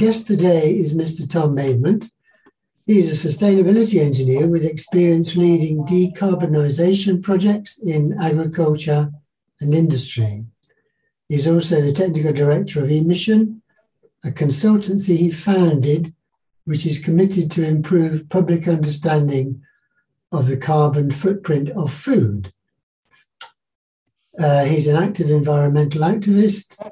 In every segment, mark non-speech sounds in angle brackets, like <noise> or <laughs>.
guest today is Mr. Tom Maidment. He's a sustainability engineer with experience leading decarbonisation projects in agriculture and industry. He's also the technical director of eMission, a consultancy he founded which is committed to improve public understanding of the carbon footprint of food. Uh, he's an active environmental activist.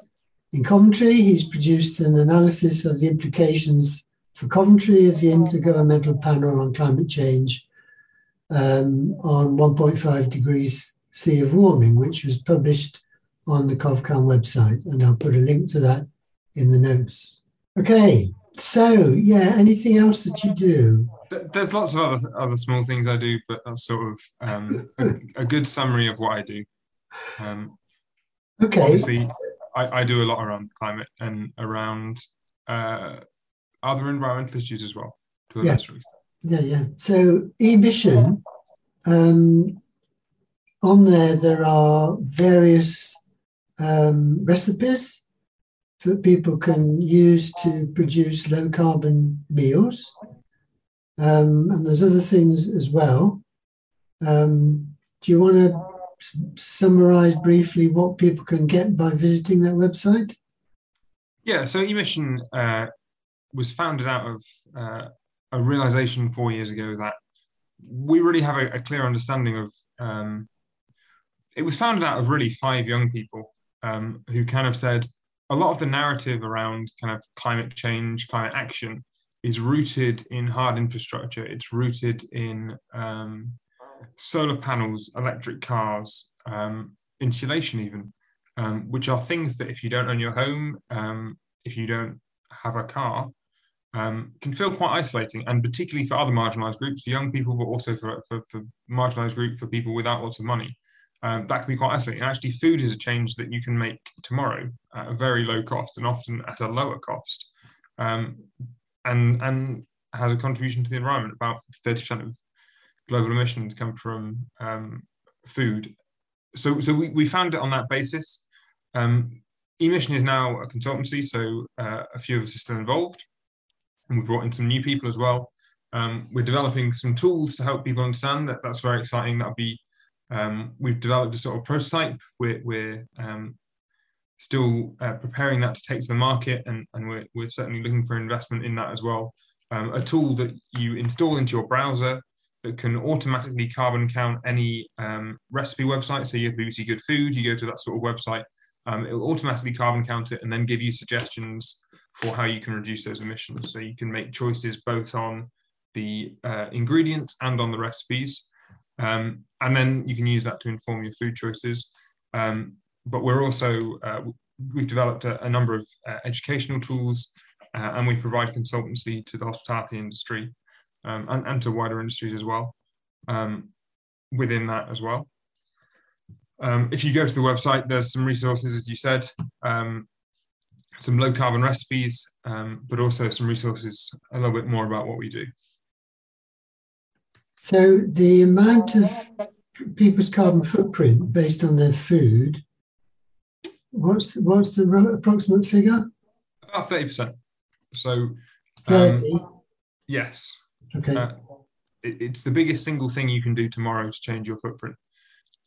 In Coventry, he's produced an analysis of the implications for Coventry of the Intergovernmental Panel on Climate Change um, on 1.5 degrees C of warming, which was published on the CovCan website. And I'll put a link to that in the notes. Okay, so yeah, anything else that you do? There's lots of other other small things I do, but that's sort of um, a, a, good summary of what I do. Um, okay. Obviously, I, I, do a lot around climate and around uh, other environmental issues as well. To a yeah. lesser extent. Yeah, yeah. So eMission, um, on there there are various um, recipes that people can use to produce low carbon meals. Um, and there's other things as well. Um, do you want to summarize briefly what people can get by visiting that website? Yeah, so eMission uh, was founded out of uh, a realization four years ago that we really have a, a clear understanding of. Um, it was founded out of really five young people um, who kind of said, a lot of the narrative around kind of climate change, climate action is rooted in hard infrastructure. It's rooted in um, solar panels, electric cars, um, insulation, even, um, which are things that if you don't own your home, um, if you don't have a car, um, can feel quite isolating, and particularly for other marginalised groups, for young people, but also for, for, for marginalised groups, for people without lots of money um, that can be quite isolating. And actually, food is a change that you can make tomorrow at a very low cost and often at a lower cost, um, and and has a contribution to the environment. About thirty percent of global emissions come from um, food. So so we, we found it on that basis. Um, eMission is now a consultancy, so uh, a few of us are still involved, and we brought in some new people as well. Um, we're developing some tools to help people understand that. That's very exciting. That'll be um, we've developed a sort of prototype. We're, we're um, still uh, preparing that to take to the market, and, and we're, we're certainly looking for investment in that as well. Um, a tool that you install into your browser that can automatically carbon count any um, recipe website. So you have BBC Good Food, you go to that sort of website, um, it'll automatically carbon count it and then give you suggestions for how you can reduce those emissions. So you can make choices both on the uh, ingredients and on the recipes. Um, and then you can use that to inform your food choices. Um, but we're also, uh, we've developed a, a number of uh, educational tools uh, and we provide consultancy to the hospitality industry um, and, and, to wider industries as well um, within that as well. Um, if you go to the website, there's some resources, as you said, um, some low carbon recipes, but also some resources a little bit more about what we do. So the amount of people's carbon footprint based on their food, what's the, what's the approximate figure? About thirty percent. So um, thirty. Yes. Okay. Uh, it, it's the biggest single thing you can do tomorrow to change your footprint.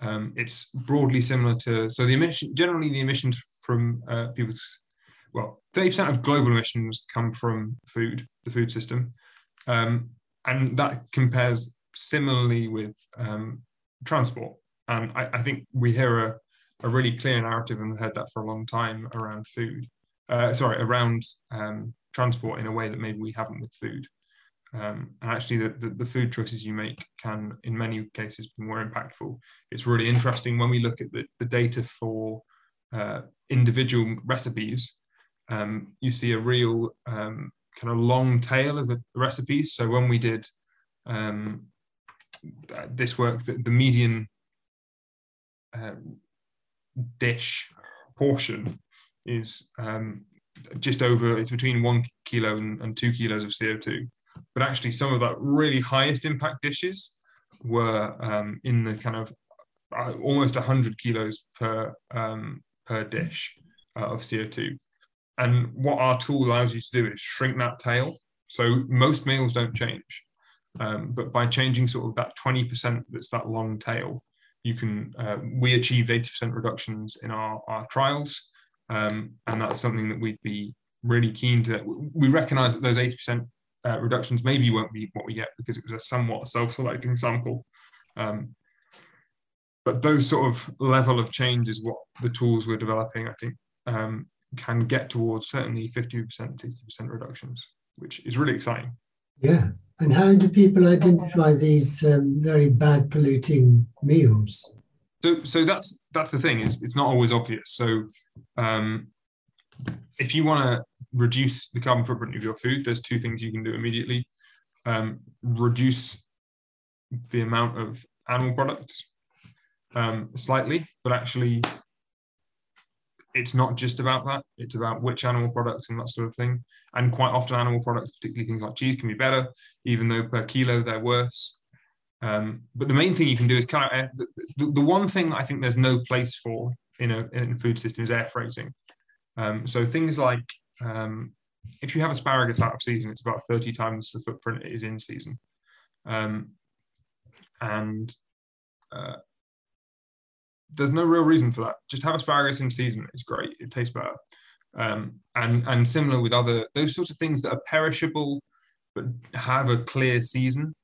Um, it's broadly similar to so the emission generally the emissions from uh, people's well 30% of global emissions come from food the food system um, and that compares similarly with um, transport. And I, I, think we hear a, a really clear narrative and we've heard that for a long time around food, uh, sorry, around um, transport in a way that maybe we haven't with food. Um, and actually, the, the, the, food choices you make can, in many cases, be more impactful. It's really interesting when we look at the, the data for uh, individual recipes. Um, you see a real um, kind of long tail of the recipes. So when we did um, this work, the, the median uh, dish portion is um, just over, it's between one kilo and, and, two kilos of CO2. But actually, some of that really highest impact dishes were um, in the kind of uh, almost 100 kilos per, um, per dish uh, of CO2. and what our tool allows you to do is shrink that tail. So most meals don't change, um, but by changing sort of that 20% that's that long tail, you can. Uh, we achieved 80% reductions in our our trials, um, and that's something that we'd be really keen to. We recognise that those 80% uh, reductions maybe won't be what we get because it was a somewhat self-selecting sample. Um, but those sort of level of change is what the tools we're developing, I think, um, can get towards certainly 50%, 60% reductions, which is really exciting. Yeah. And how do people identify these um, very bad polluting meals? So, so that's that's the thing is it's not always obvious. So, um, if you want to reduce the carbon footprint of your food, there's two things you can do immediately. Um, reduce the amount of animal products um, slightly, but actually it's not just about that. It's about which animal products and that sort of thing. And quite often, animal products, particularly things like cheese, can be better, even though per kilo they're worse. Um, but the main thing you can do is kind of the, the, the, one thing I think there's no place for in a, in food system is air freighting. Um, so things like um, if you have asparagus out of season, it's about 30 times the footprint it is in season. Um, and uh, there's no real reason for that. Just have asparagus in season. It's great. It tastes better. Um, and and similar with other those sorts of things that are perishable but have a clear season.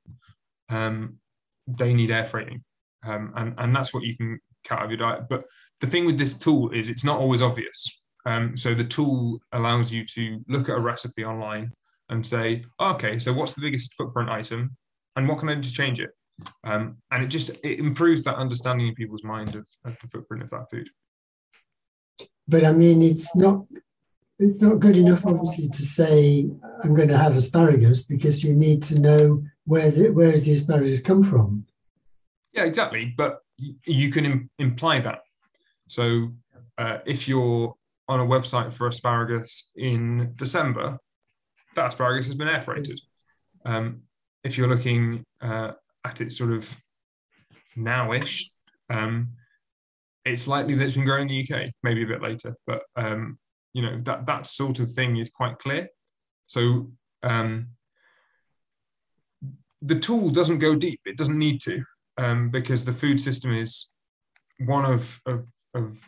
Um, they need air freighting, um, and and that's what you can cut out of your diet. But the thing with this tool is it's not always obvious. Um, so the tool allows you to look at a recipe online and say, okay, so what's the biggest footprint item, and what can I do to change it? Um, and it just it improves that understanding in people's mind of, of the footprint of that food. But I mean, it's not it's not good enough, obviously, to say I'm going to have asparagus because you need to know where the, where does the asparagus come from. Yeah, exactly. But you can Im- imply that. So uh, if you're on a website for asparagus in December, that asparagus has been air freighted. Um, if you're looking uh, at it sort of nowish, um, it's likely that it's been grown in the UK, maybe a bit later, but um, you know that that sort of thing is quite clear. So um, the tool doesn't go deep; it doesn't need to, um, because the food system is one of of, of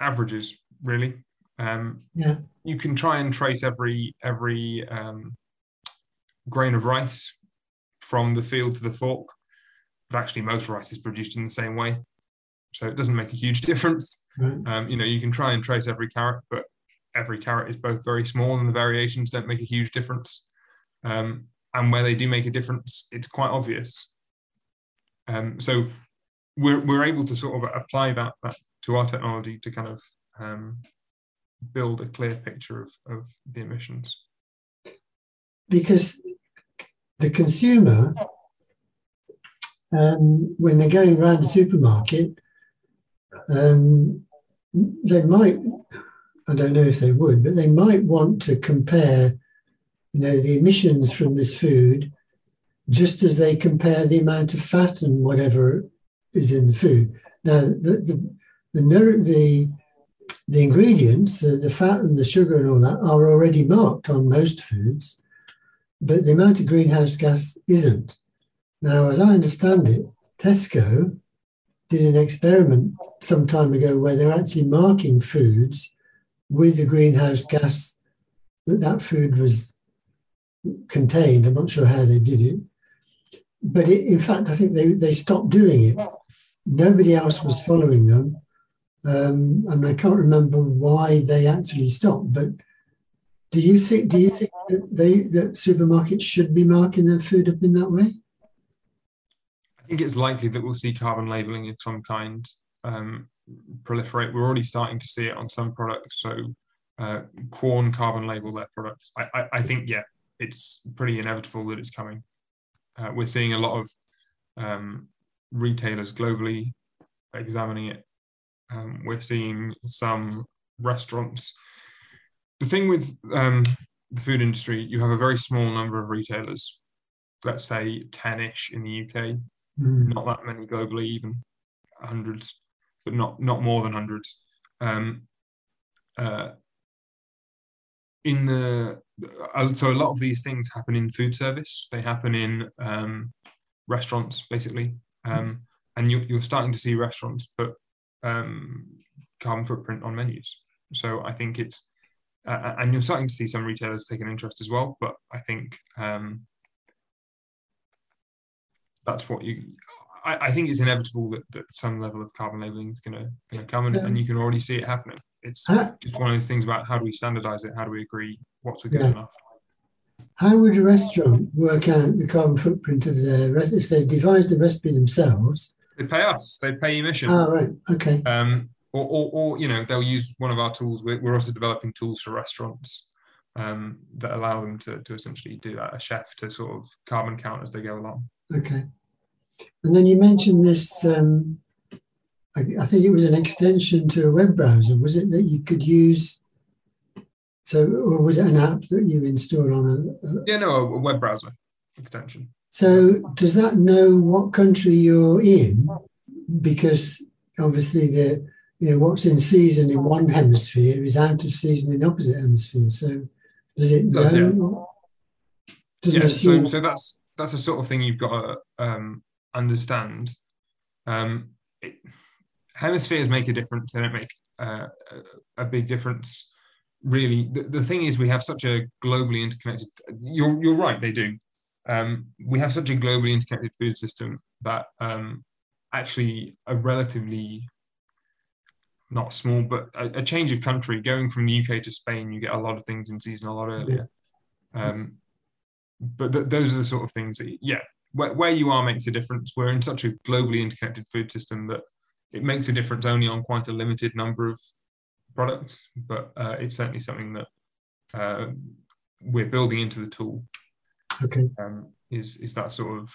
averages, really. Um, yeah. You can try and trace every every um, grain of rice from the field to the fork. But actually, most rice is produced in the same way, so it doesn't make a huge <laughs> difference. Right. Um, you know, you can try and trace every carrot, but every carrot is both very small, and the variations don't make a huge difference. Um, and where they do make a difference, it's quite obvious. Um, so we're we're able to sort of apply that, that to our technology to kind of um, build a clear picture of, of the emissions. Because the consumer, um, when they're going around the supermarket, um, they might, I don't know if they would, but they might want to compare, you know, the emissions from this food just as they compare the amount of fat and whatever is in the food. Now, the, the, the, the, the ingredients, the, the fat and the sugar and all that, are already marked on most foods but the amount of greenhouse gas isn't. Now, as I understand it, Tesco did an experiment some time ago where they're actually marking foods with the greenhouse gas that that food was contained. I'm not sure how they did it. But it, in fact, I think they, they stopped doing it. Nobody else was following them. Um, and I can't remember why they actually stopped, but do you think? Do you think that they that supermarkets should be marking their food up in that way? I think it's likely that we'll see carbon labeling of some kind um, proliferate. We're already starting to see it on some products. So uh, Quorn carbon label their products. I, I, I, think yeah, it's pretty inevitable that it's coming. Uh, we're seeing a lot of um, retailers globally examining it. Um, we're seeing some restaurants the thing with um, the food industry, you have a very small number of retailers. Let's say ten-ish in the UK, mm. not that many globally, even hundreds, but not not more than hundreds. Um, uh, in the uh, so a lot of these things happen in food service. They happen in um, restaurants, basically, um, and you, you're starting to see restaurants put um, carbon footprint on menus. So I think it's uh, and you're starting to see some retailers take an interest as well. But I think um, that's what you. I, I, think it's inevitable that, that some level of carbon labeling is going to come, and, yeah. and, you can already see it happening. It's uh, just one of those things about how do we standardize it? How do we agree what's a good yeah. enough? How would a restaurant work out the carbon footprint of their if they devise the recipe themselves? They pay us. They pay eMission. Oh right, okay. Um, or, or, or, you know they'll use one of our tools. We're, we're also developing tools for restaurants um, that allow them to, to essentially do that. A chef to sort of carbon count as they go along. Okay. And then you mentioned this. Um, I, I, think it was an extension to a web browser. Was it that you could use? So, or was it an app that you installed on a? a yeah, no, a web browser extension. So, does that know what country you're in? Because obviously, the you know what's in season in one hemisphere is out of season in the opposite hemisphere. So, does it know? Does yeah. So, so that's that's the sort of thing you've got to um, understand. Um, it, hemispheres make a difference; they don't make uh, a, a big difference. Really, the, the thing is, we have such a globally interconnected. You're you're right; they do. Um, we have such a globally interconnected food system that um, actually a relatively not small, but a, a, change of country going from the UK to Spain, you get a lot of things in season a lot earlier. Yeah. Um, but th- those are the sort of things that, yeah, where, where you are makes a difference. We're in such a globally interconnected food system that it makes a difference only on quite a limited number of products, but uh, it's certainly something that uh, we're building into the tool. Okay. Um, is is that sort of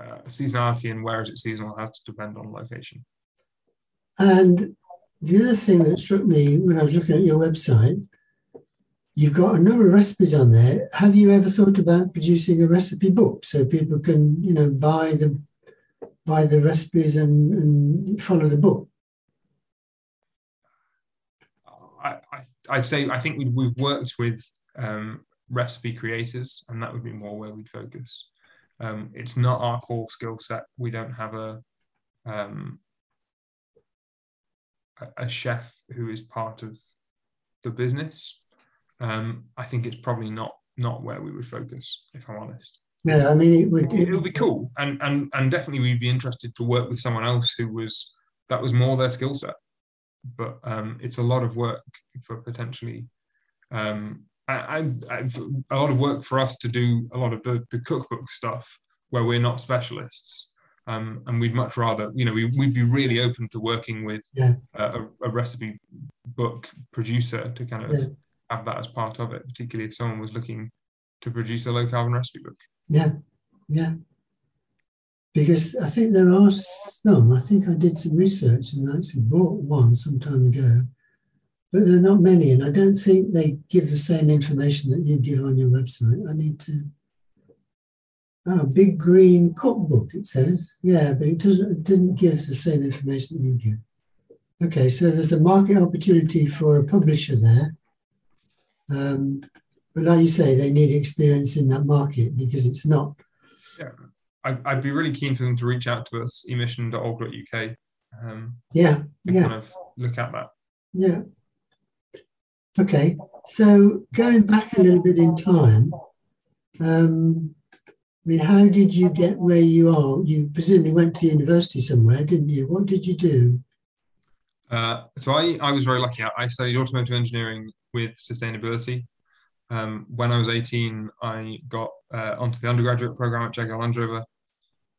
uh, seasonality and where is it seasonal has to depend on location. And the other thing that struck me when I was looking at your website You've got a number of recipes on there. Have you ever thought about producing a recipe book so people can, you know, buy the buy the recipes and, and follow the book? I, I, would say I think we, we've worked with um, recipe creators, and that would be more where we'd focus. Um, it's not our core skill set. We don't have a um, a chef who is part of the business um, I think it's probably not not where we would focus, if I'm honest. Yeah, I mean, it would it, would be cool, and and and definitely we'd be interested to work with someone else who was that was more their skill set. But um, it's a lot of work for potentially, um, a lot of work for us to do a lot of the the cookbook stuff where we're not specialists. Um, and we'd much rather, you know, we, would be really open to working with yeah. a, a, recipe book producer to kind of yeah have that as part of it, particularly if someone was looking to produce a low carbon recipe book. Yeah, yeah. Because I think there are some, I think I did some research and I actually bought one some time ago, but there are not many. And I don't think they give the same information that you give on your website. I need to. Oh, big green cookbook, it says. Yeah, but it doesn't it didn't give the same information that you give. Okay, so there's a market opportunity for a publisher there um, but like you say, they need experience in that market because it's not. Yeah, I'd, I'd be really keen for them to reach out to us, emission.org.uk. Um, yeah, yeah. Kind of look at that. Yeah. Okay, so going back a little bit in time, um, I mean, how did you get where you are? You presumably went to university somewhere, didn't you? What did you do? Uh, so I, I was very lucky. I studied automotive engineering with sustainability. Um, when I was 18, I got uh, onto the undergraduate program at Jaguar Land Rover.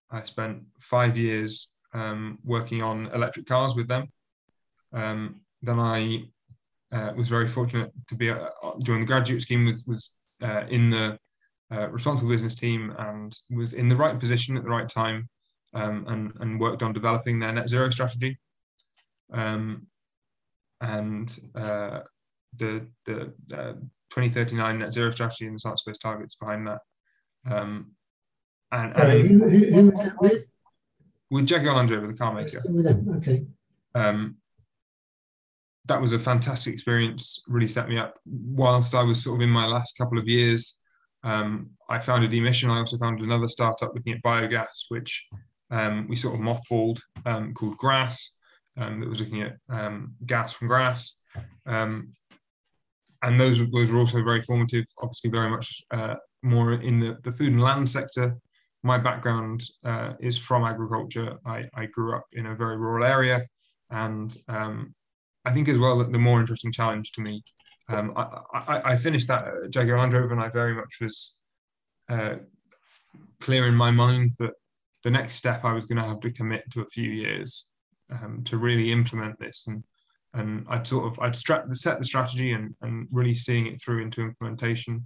I spent five years um, working on electric cars with them. Um, then I uh, was very fortunate to be uh, join the graduate scheme. was was uh, in the uh, responsible business team and was in the right position at the right time, um, and and worked on developing their net zero strategy. Um, and uh, the the uh, 2039 net zero strategy and the science based targets behind that. Um, and, and who, who, who was that with? With Jaguar Land Rover, the car maker. Okay. Um, that was a fantastic experience. Really set me up. Whilst I was sort of in my last couple of years, um, I founded eMission. I also founded another startup looking at biogas, which um, we sort of mothballed um, called Grass, um, that was looking at um, gas from grass. Um, and those, those were also very formative, obviously, very much uh, more in the, the food and land sector. My background uh, is from agriculture. I, I, grew up in a very rural area. And um, I think, as well, the more interesting challenge to me, um, I, I, I, finished that at Jaguar Land Rover, and I very much was uh, clear in my mind that the next step I was going to have to commit to a few years um, to really implement this. And and I'd sort of I'd strat- set the strategy and and really seeing it through into implementation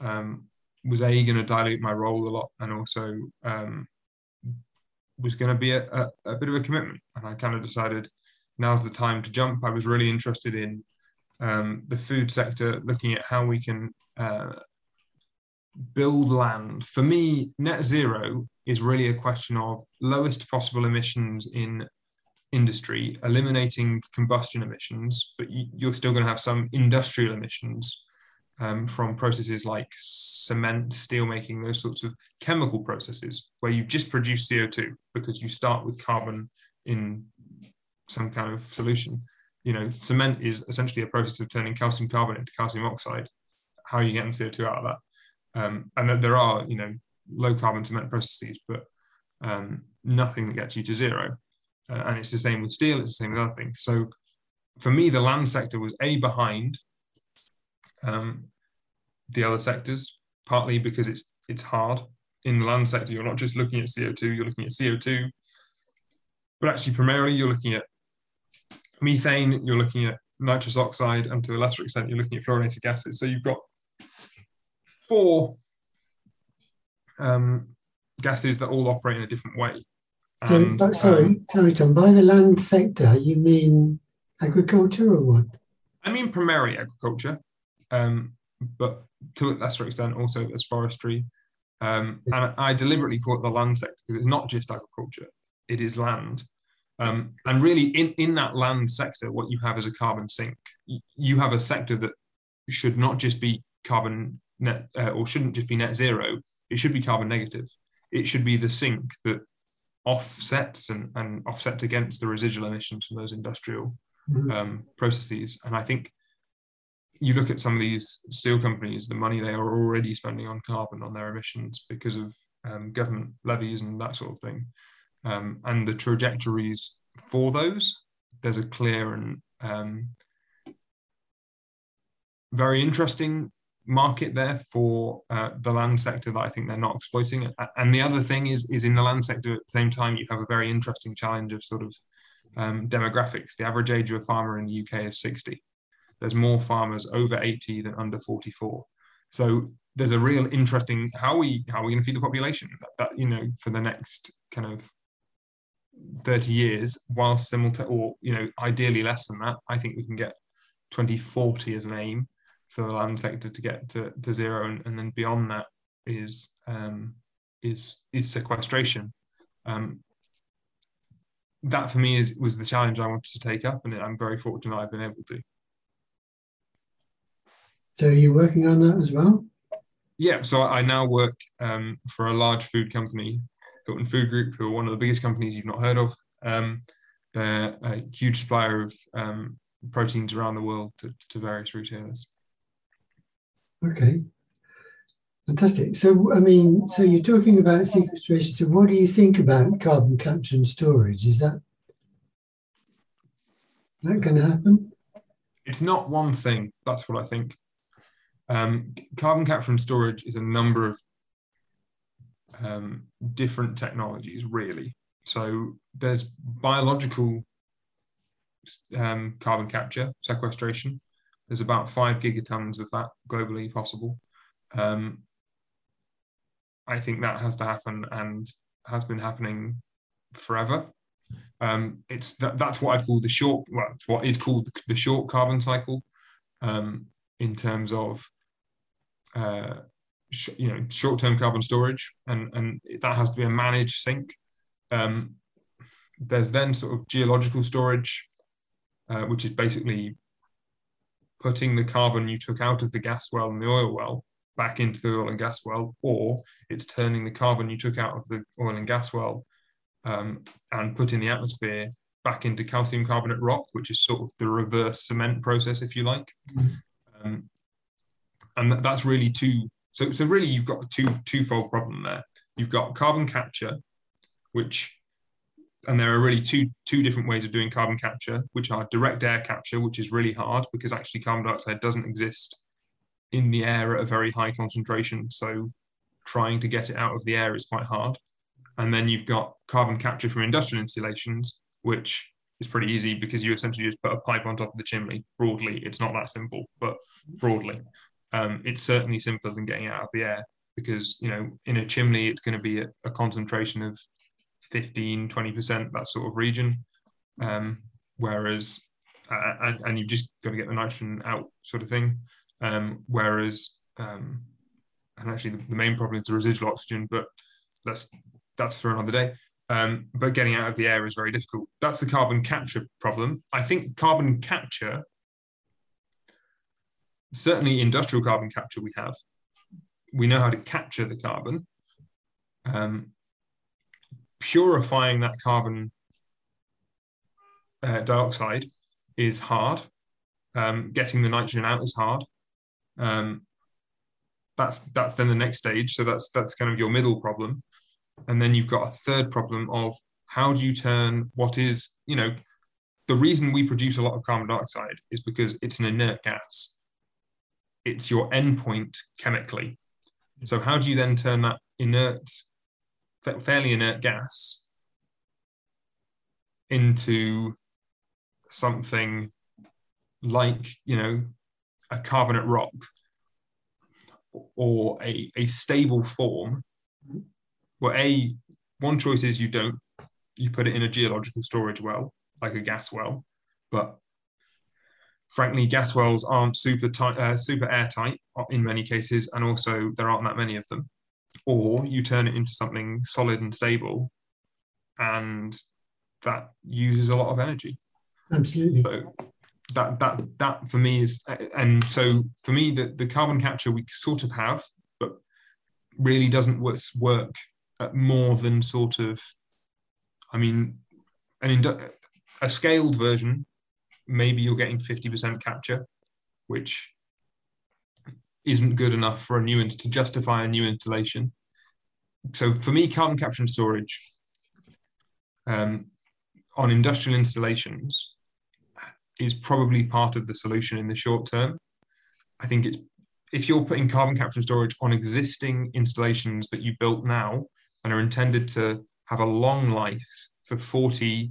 um, was a going to dilute my role a lot and also um, was going to be a, a, a, bit of a commitment. And I kind of decided now's the time to jump. I was really interested in um, the food sector looking at how we can uh, build land. For me net zero is really a question of lowest possible emissions in industry, eliminating combustion emissions, but you, are still going to have some industrial emissions um, from processes like cement, steel making, those sorts of chemical processes where you just produce CO2 because you start with carbon in some kind of solution. You know, cement is essentially a process of turning calcium carbonate into calcium oxide. How are you getting CO2 out of that? Um, and that there are, you know, low carbon cement processes, but um, nothing that gets you to zero. Uh, and it's the same with steel, it's the same with other things. So for me, the land sector was A, behind um, the other sectors, partly because it's it's hard. In the land sector, you're not just looking at CO2, you're looking at CO2, but actually primarily you're looking at methane, you're looking at nitrous oxide, and to a lesser extent, you're looking at fluorinated gases. So you've got four um, gases that all operate in a different way. So, and, uh, sorry, um, sorry, Tom. By the land sector, you mean agriculture or what? I mean primarily agriculture, um, but to a lesser extent also as forestry. Um, and I deliberately call it the land sector because it's not just agriculture; it is land. Um, and really, in, in that land sector, what you have is a carbon sink. You have a sector that should not just be carbon net, uh, or shouldn't just be net zero. It should be carbon negative. It should be the sink that offsets and, and offsets against the residual emissions from those industrial mm-hmm. um, processes. And I think you look at some of these steel companies, the money they are already spending on carbon on their emissions because of um, government levies and that sort of thing. Um, and the trajectories for those, there's a clear and um, very interesting market there for uh, the land sector that I think they're not exploiting. And the other thing is, is in the land sector at the same time, you have a very interesting challenge of sort of um, demographics. The average age of a farmer in the UK is 60. There's more farmers over 80 than under 44. So there's a real interesting how we how are we going to feed the population that, that you know for the next kind of 30 years while simultaneously or you know ideally less than that i think we can get 2040 as an aim for the land sector to get to, to zero, and, and then beyond that is um, is is sequestration. Um, that for me is was the challenge I wanted to take up, and I'm very fortunate I've been able to. So, are you working on that as well? Yeah, so I now work um, for a large food company, Hilton Food Group, who are one of the biggest companies you've not heard of. Um, they're a huge supplier of um, proteins around the world to, to various retailers. Okay. Fantastic. So, I mean, so you're talking about sequestration. So, what do you think about carbon capture and storage? Is that that going to happen? It's not one thing. That's what I think. Um, carbon capture and storage is a number of um, different technologies, really. So, there's biological um, carbon capture, sequestration. There's about five gigatons of that globally possible. Um, I think that has to happen and has been happening forever. Um, it's that, that's what I call the short, well, what is called the short carbon cycle, um, in terms of, uh, sh- you know, short-term carbon storage, and and that has to be a managed sink. Um, there's then sort of geological storage, uh, which is basically putting the carbon you took out of the gas well and the oil well back into the oil and gas well, or it's turning the carbon you took out of the oil and gas well um, and putting the atmosphere back into calcium carbonate rock, which is sort of the reverse cement process, if you like. Mm-hmm. Um, and that's really two. So, so really, you've got a two twofold problem there. You've got carbon capture, which, and there are really two two different ways of doing carbon capture, which are direct air capture, which is really hard because actually carbon dioxide doesn't exist in the air at a very high concentration. So, trying to get it out of the air is quite hard. And then you've got carbon capture from industrial installations, which is pretty easy because you essentially just put a pipe on top of the chimney. Broadly, it's not that simple, but broadly, um, it's certainly simpler than getting out of the air because you know in a chimney it's going to be a, a concentration of 15 20% that sort of region. Um, whereas uh, and, you've just got to get the nitrogen out sort of thing. Um, whereas um, and actually the, the, main problem is the residual oxygen but that's that's for another day. Um, but getting out of the air is very difficult. That's the carbon capture problem. I think carbon capture certainly industrial carbon capture we have we know how to capture the carbon. Um, purifying that carbon uh, dioxide is hard. Um, getting the nitrogen out is hard. Um, that's that's then the next stage. So that's that's kind of your middle problem, and then you've got a third problem of how do you turn what is you know the reason we produce a lot of carbon dioxide is because it's an inert gas. It's your endpoint chemically. Mm. So how do you then turn that inert, fairly inert gas into something like, you know, a carbonate rock or a, a stable form mm-hmm. well a one choice is you don't you put it in a geological storage well like a gas well but frankly, gas wells aren't super tight, uh, super airtight in many cases, and also there aren't that many of them. Or you turn it into something solid and stable, and that uses a lot of energy. Absolutely. So that that that for me is, and so for me, the the carbon capture we sort of have, but really doesn't work, work at more than sort of, I mean, an a scaled version maybe you're getting 50% capture, which isn't good enough for a new to justify a new installation. So for me, carbon capture and storage um, on industrial installations is probably part of the solution in the short term. I think it's if you're putting carbon capture and storage on existing installations that you built now and are intended to have a long life for 40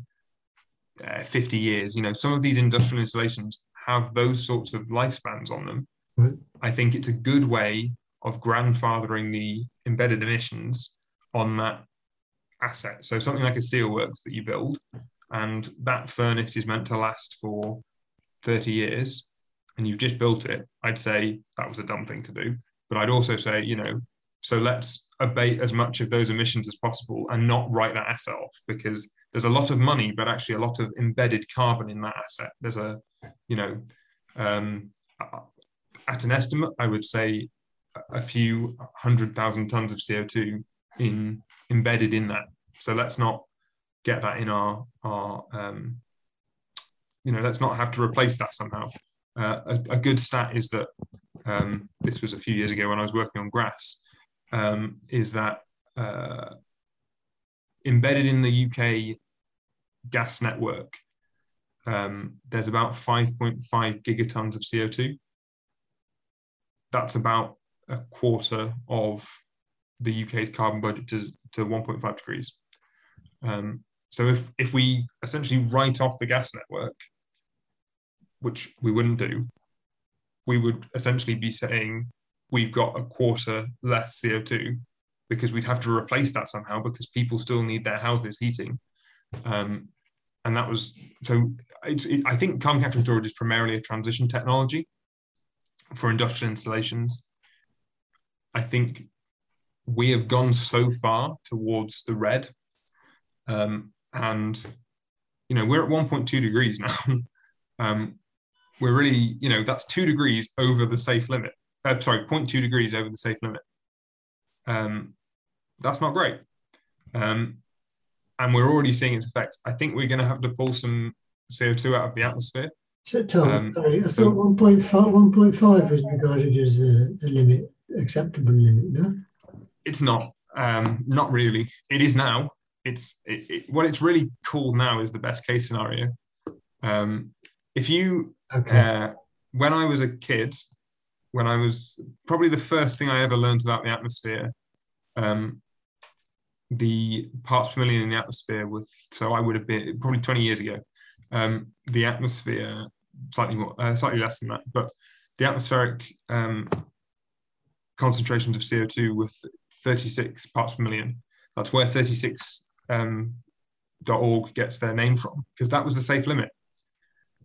uh, 50 years. You know, some of these industrial installations have those sorts of lifespans on them. Right. I think it's a good way of grandfathering the embedded emissions on that asset. So something like a steelworks that you build, and that furnace is meant to last for 30 years, and you've just built it. I'd say that was a dumb thing to do. But I'd also say, you know, so let's abate as much of those emissions as possible and not write that asset off because there's a lot of money, but actually a lot of embedded carbon in that asset. There's a, you know, um, at an estimate, I would say a few hundred thousand tons of CO2 in embedded in that. So let's not get that in our our um, you know let's not have to replace that somehow. Uh, a, a, good stat is that um, this was a few years ago when I was working on grass. Um, is that uh, embedded in the UK gas network, um, there's about 5.5 gigatons of CO2. That's about a quarter of the UK's carbon budget to, to 1.5 degrees. Um, so if, if we essentially write off the gas network, which we wouldn't do, we would essentially be saying we've got a quarter less CO2 because we'd have to replace that somehow because people still need their houses heating. Um, and that was so. It, I think carbon capture and storage is primarily a transition technology for industrial installations. I think we have gone so far towards the red, um, and you know we're at 1.2 degrees now. <laughs> um, we're really, you know, that's two degrees over the safe limit. Uh, sorry, 0.2 degrees over the safe limit. Um, that's not great. Um, and we're already seeing its effects. I think we're going to have to pull some CO2 out of the atmosphere. So, Tom, um, sorry, I thought so, 1.5, 1.5 was regarded as a, a, limit, acceptable limit, no? It's not. Um, not really. It is now. It's it, it, what it's really called now is the best case scenario. Um, if you, okay. uh, when I was a kid, when I was probably the first thing I ever learned about the atmosphere, um, the parts per million in the atmosphere with so I would have been probably 20 years ago. Um, the atmosphere slightly more, uh, slightly less than that, but the atmospheric um, concentrations of CO2 with 36 parts per million. That's where 36 um, .org gets their name from because that was the safe limit.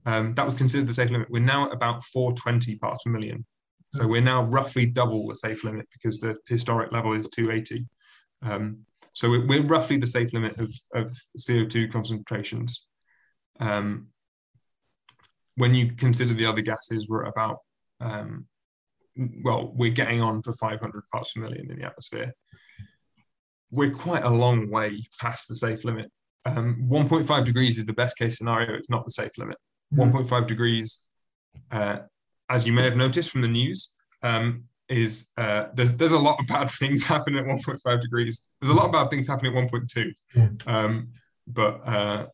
Um, that was considered the safe limit. We're now at about 420 parts per million. So we're now roughly double the safe limit because the historic level is 280. Um, so we're roughly the safe limit of, of CO2 concentrations. Um, when you consider the other gases, we're about, um, well, we're getting on for 500 parts per million in the atmosphere. We're quite a long way past the safe limit. Um, 1.5 degrees is the best case scenario. It's not the safe limit. Mm. 1.5 degrees uh, as you may have noticed from the news, um, is uh, there's there's a lot of bad things <laughs> happening at 1.5 degrees. There's a lot of bad things happening at 1.2. Yeah. Um, but uh,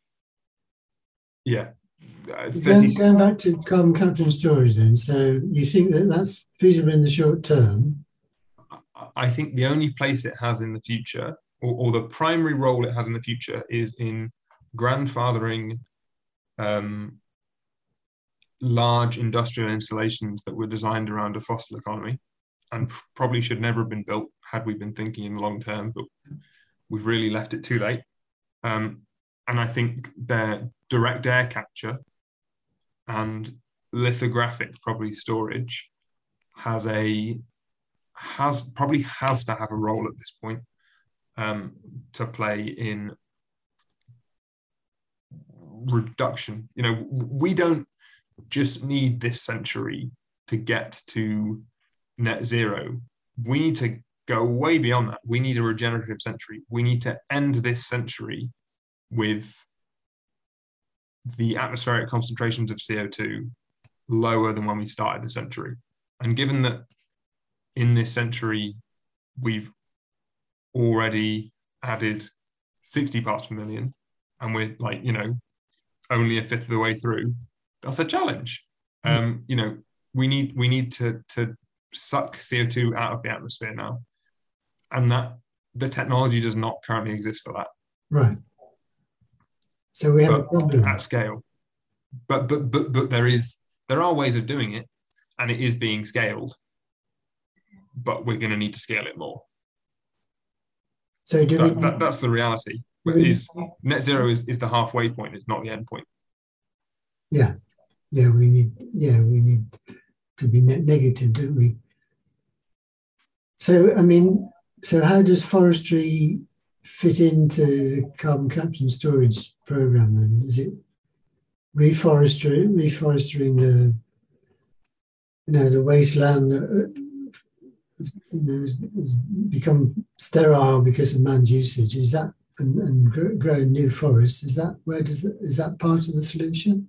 yeah. Uh, 30... going, going back to carbon capture and storage, then. So you think that that's feasible in the short term? I think the only place it has in the future, or, or the primary role it has in the future, is in grandfathering um, large industrial installations that were designed around a fossil economy and probably should never have been built had we been thinking in the long term, but we've really left it too late. Um, and I think their direct air capture and lithographic probably storage has a has probably has to have a role at this point um, to play in reduction. You know, we don't just need this century to get to net zero. We need to go way beyond that. We need a regenerative century. We need to end this century with the atmospheric concentrations of CO2 lower than when we started the century. And given that in this century, we've already added 60 parts per million, and we're like, you know, only a fifth of the way through, that's a challenge. Um, you know, we need we need to to suck CO2 out of the atmosphere now, and that the technology does not currently exist for that. Right. So we have but a problem at scale. But but but but there is there are ways of doing it, and it is being scaled. But we're going to need to scale it more. So do that, we, that, that's the reality. Is net zero is, is the halfway point. It's not the end point. Yeah yeah, we need, yeah, we need to be net negative, don't we? So, I mean, so how does forestry fit into the carbon capture and storage program then? Is it reforestry, reforesting the, you know, the wasteland that uh, you know, has, become sterile because of man's usage? Is that and, and growing new forests? Is that where does that, is that part of the solution?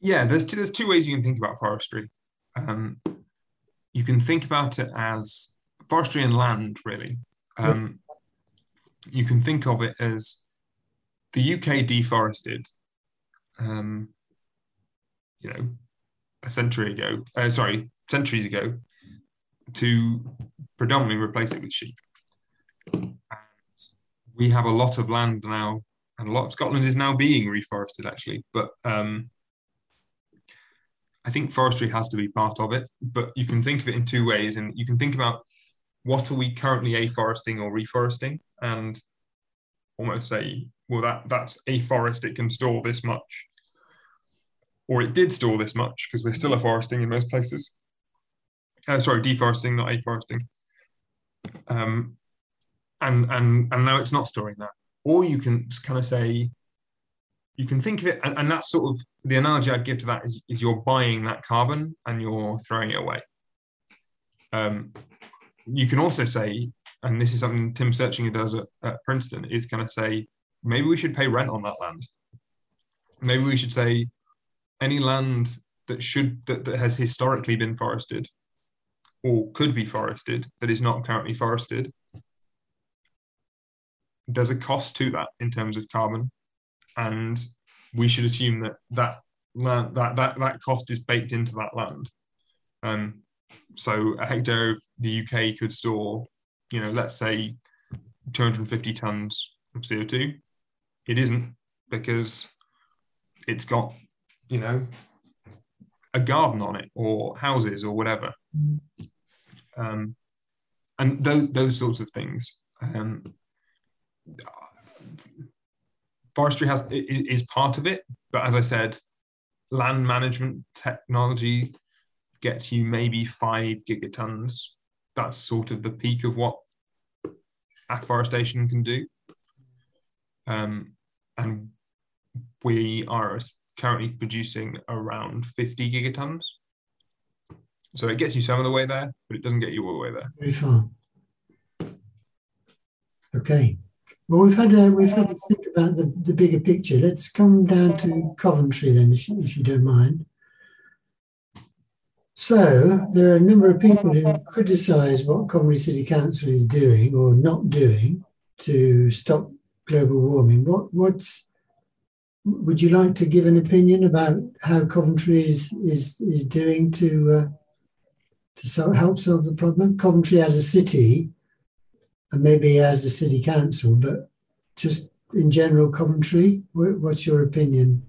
Yeah, there's two, there's two ways you can think about forestry. Um, you can think about it as forestry and land, really. Um, you can think of it as the UK deforested, um, you know, a century ago, uh, sorry, centuries ago, to predominantly replace it with sheep. And we have a lot of land now, and a lot of Scotland is now being reforested, actually. But um, I think forestry has to be part of it, but you can think of it in two ways. And you can think about what are we currently afforesting or reforesting, and almost say, well, that that's a forest, it can store this much. Or it did store this much because we're still afforesting in most places. Uh, sorry, deforesting, not afforesting. Um, and and and now it's not storing that. Or you can kind of say, you can think of it, and, and that's sort of the analogy I'd give to that is, is you're buying that carbon and you're throwing it away. Um, you can also say, and this is something Tim Searchinger does at, at Princeton, is kind of say, maybe we should pay rent on that land. Maybe we should say any land that should that, that has historically been forested or could be forested that is not currently forested there's a cost to that in terms of carbon and we should assume that that land, that that that cost is baked into that land um, so a hectare of the uk could store you know let's say 250 tons of co2 it isn't because it's got you know a garden on it or houses or whatever. Um, and those, those sorts of things. Um, forestry has is part of it, but as I said, land management technology gets you maybe five gigatons. That's sort of the peak of what afforestation can do. Um, and we are currently producing around 50 gigatons. So it gets you some of the way there, but it doesn't get you all the way there. Very far. Okay. Well, we've had a, we've had to think about the, the bigger picture. Let's come down to Coventry then, if you, if you don't mind. So there are a number of people who criticise what Coventry City Council is doing or not doing to stop global warming. What what's would you like to give an opinion about how Coventry is is, is doing to uh, to so help solve the problem? Coventry as a city, and maybe as the city council, but just in general, Coventry. What's your opinion?